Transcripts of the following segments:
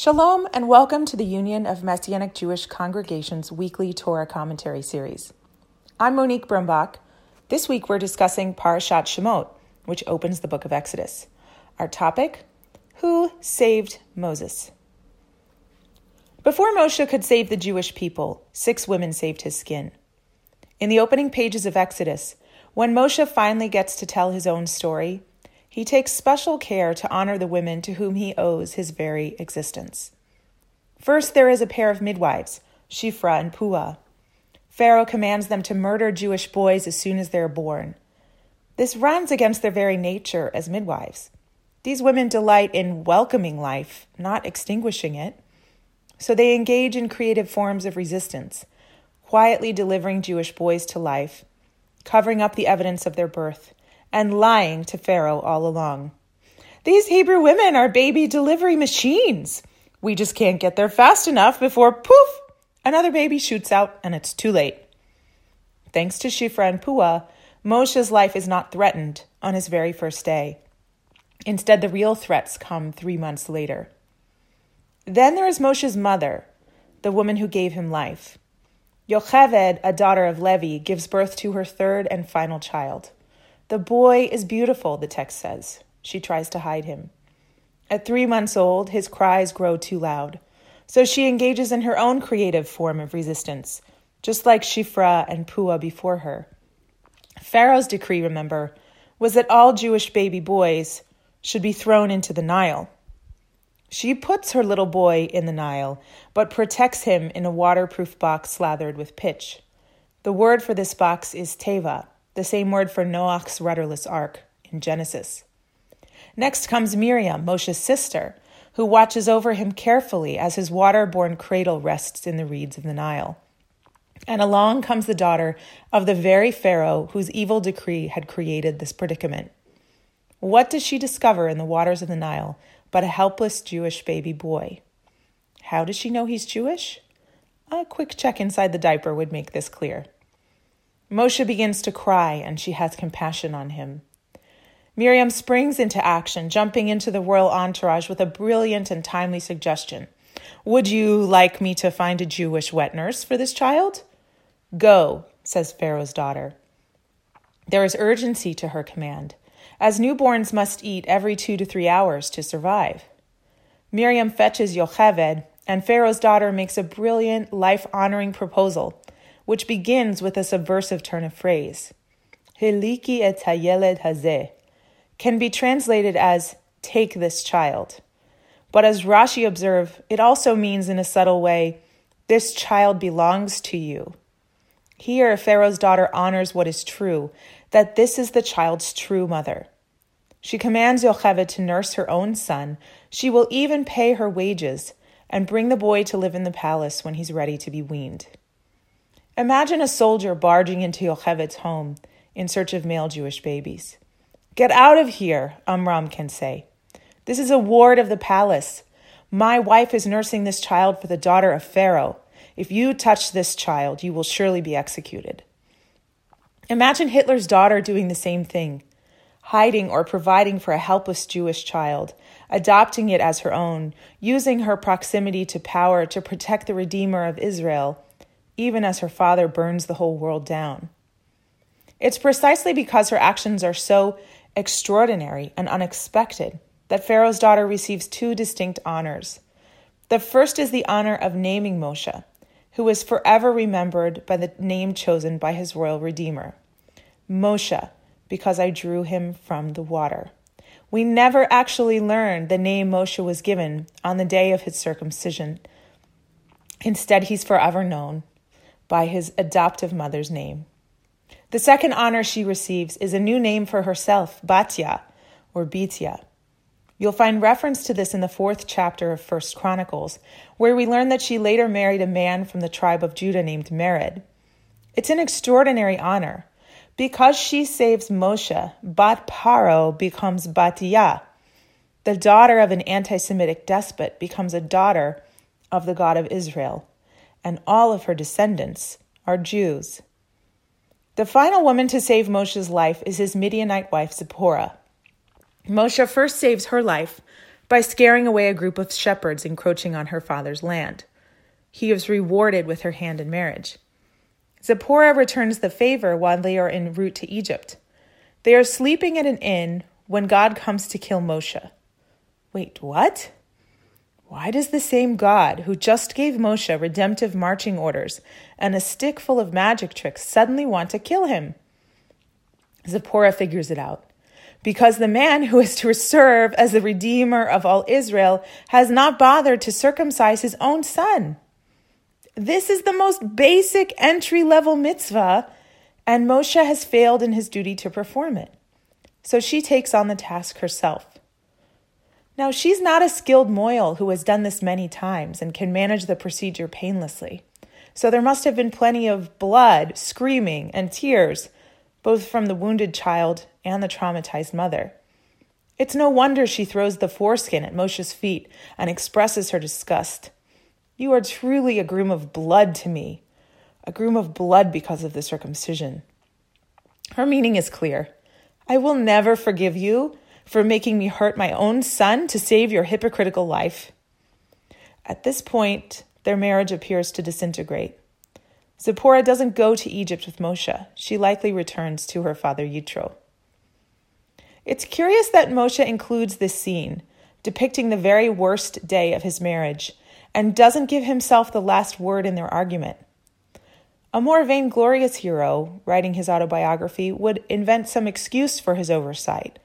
Shalom and welcome to the Union of Messianic Jewish Congregations weekly Torah commentary series. I'm Monique Brumbach. This week we're discussing Parashat Shemot, which opens the book of Exodus. Our topic Who saved Moses? Before Moshe could save the Jewish people, six women saved his skin. In the opening pages of Exodus, when Moshe finally gets to tell his own story, he takes special care to honor the women to whom he owes his very existence. First, there is a pair of midwives, Shifra and Pua. Pharaoh commands them to murder Jewish boys as soon as they are born. This runs against their very nature as midwives. These women delight in welcoming life, not extinguishing it. So they engage in creative forms of resistance, quietly delivering Jewish boys to life, covering up the evidence of their birth, and lying to Pharaoh all along. These Hebrew women are baby delivery machines. We just can't get there fast enough before poof, another baby shoots out and it's too late. Thanks to Shifra and Pua, Moshe's life is not threatened on his very first day. Instead, the real threats come three months later. Then there is Moshe's mother, the woman who gave him life. Yocheved, a daughter of Levi, gives birth to her third and final child. The boy is beautiful, the text says. She tries to hide him. At three months old, his cries grow too loud. So she engages in her own creative form of resistance, just like Shifra and Pua before her. Pharaoh's decree, remember, was that all Jewish baby boys should be thrown into the Nile. She puts her little boy in the Nile, but protects him in a waterproof box slathered with pitch. The word for this box is teva, the same word for Noach's rudderless ark in Genesis. Next comes Miriam, Moshe's sister, who watches over him carefully as his water-borne cradle rests in the reeds of the Nile. And along comes the daughter of the very Pharaoh whose evil decree had created this predicament. What does she discover in the waters of the Nile but a helpless Jewish baby boy? How does she know he's Jewish? A quick check inside the diaper would make this clear. Moshe begins to cry, and she has compassion on him. Miriam springs into action, jumping into the royal entourage with a brilliant and timely suggestion. Would you like me to find a Jewish wet nurse for this child? Go, says Pharaoh's daughter. There is urgency to her command, as newborns must eat every two to three hours to survive. Miriam fetches Yocheved, and Pharaoh's daughter makes a brilliant, life honoring proposal which begins with a subversive turn of phrase. Hiliki et hayeled hazeh can be translated as take this child. But as Rashi observes, it also means in a subtle way, this child belongs to you. Here, Pharaoh's daughter honors what is true, that this is the child's true mother. She commands Yocheved to nurse her own son. She will even pay her wages and bring the boy to live in the palace when he's ready to be weaned. Imagine a soldier barging into Yocheved's home in search of male Jewish babies. Get out of here, Amram can say. This is a ward of the palace. My wife is nursing this child for the daughter of Pharaoh. If you touch this child, you will surely be executed. Imagine Hitler's daughter doing the same thing, hiding or providing for a helpless Jewish child, adopting it as her own, using her proximity to power to protect the Redeemer of Israel even as her father burns the whole world down. It's precisely because her actions are so extraordinary and unexpected that Pharaoh's daughter receives two distinct honors. The first is the honor of naming Moshe, who is forever remembered by the name chosen by his royal redeemer Moshe, because I drew him from the water. We never actually learn the name Moshe was given on the day of his circumcision. Instead, he's forever known by his adoptive mother's name. The second honor she receives is a new name for herself, Batya, or Bitya. You'll find reference to this in the fourth chapter of First Chronicles, where we learn that she later married a man from the tribe of Judah named Mered. It's an extraordinary honor. Because she saves Moshe, Bat Paro becomes Batya. The daughter of an anti Semitic despot becomes a daughter of the God of Israel and all of her descendants are Jews. The final woman to save Moshe's life is his Midianite wife, Zipporah. Moshe first saves her life by scaring away a group of shepherds encroaching on her father's land. He is rewarded with her hand in marriage. Zipporah returns the favor while they are en route to Egypt. They are sleeping at an inn when God comes to kill Moshe. Wait, what? Why does the same God who just gave Moshe redemptive marching orders and a stick full of magic tricks suddenly want to kill him? Zipporah figures it out. Because the man who is to serve as the redeemer of all Israel has not bothered to circumcise his own son. This is the most basic entry level mitzvah, and Moshe has failed in his duty to perform it. So she takes on the task herself. Now, she's not a skilled mohel who has done this many times and can manage the procedure painlessly. So there must have been plenty of blood, screaming, and tears, both from the wounded child and the traumatized mother. It's no wonder she throws the foreskin at Moshe's feet and expresses her disgust. You are truly a groom of blood to me, a groom of blood because of the circumcision. Her meaning is clear. I will never forgive you for making me hurt my own son to save your hypocritical life. At this point, their marriage appears to disintegrate. Zipporah doesn't go to Egypt with Moshe. She likely returns to her father Yitro. It's curious that Moshe includes this scene, depicting the very worst day of his marriage, and doesn't give himself the last word in their argument. A more vainglorious hero, writing his autobiography, would invent some excuse for his oversight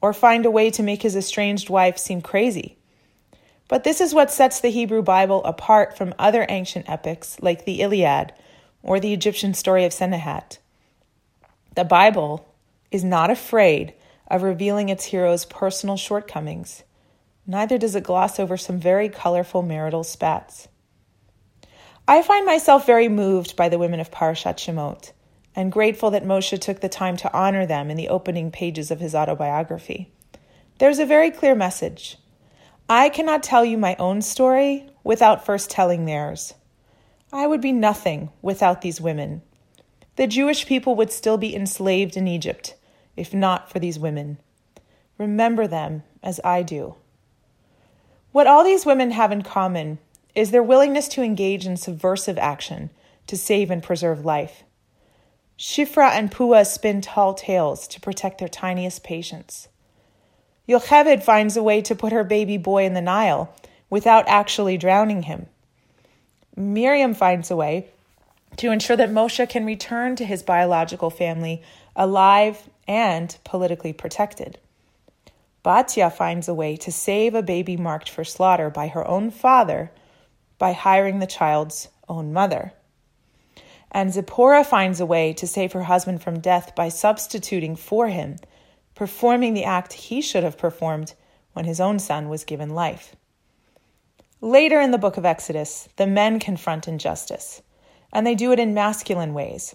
or find a way to make his estranged wife seem crazy. But this is what sets the Hebrew Bible apart from other ancient epics like the Iliad or the Egyptian story of Sennehat. The Bible is not afraid of revealing its heroes' personal shortcomings. Neither does it gloss over some very colorful marital spats. I find myself very moved by the women of Parashat Shemot and grateful that Moshe took the time to honor them in the opening pages of his autobiography. There's a very clear message. I cannot tell you my own story without first telling theirs. I would be nothing without these women. The Jewish people would still be enslaved in Egypt if not for these women. Remember them as I do. What all these women have in common is their willingness to engage in subversive action to save and preserve life. Shifra and Pua spin tall tales to protect their tiniest patients. Yocheved finds a way to put her baby boy in the Nile without actually drowning him. Miriam finds a way to ensure that Moshe can return to his biological family alive and politically protected. Batya finds a way to save a baby marked for slaughter by her own father by hiring the child's own mother. And Zipporah finds a way to save her husband from death by substituting for him, performing the act he should have performed when his own son was given life. Later in the book of Exodus, the men confront injustice, and they do it in masculine ways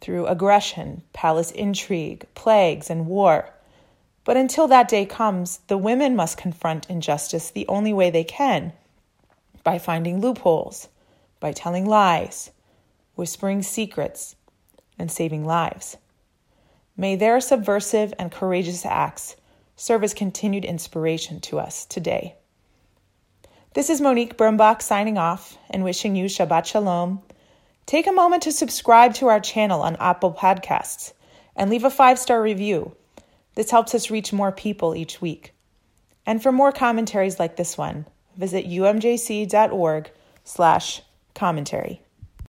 through aggression, palace intrigue, plagues, and war. But until that day comes, the women must confront injustice the only way they can by finding loopholes, by telling lies, whispering secrets, and saving lives. May their subversive and courageous acts serve as continued inspiration to us today. This is Monique Brumbach signing off and wishing you Shabbat Shalom. Take a moment to subscribe to our channel on Apple Podcasts and leave a five star review. This helps us reach more people each week. And for more commentaries like this one, visit umjc.org slash commentary.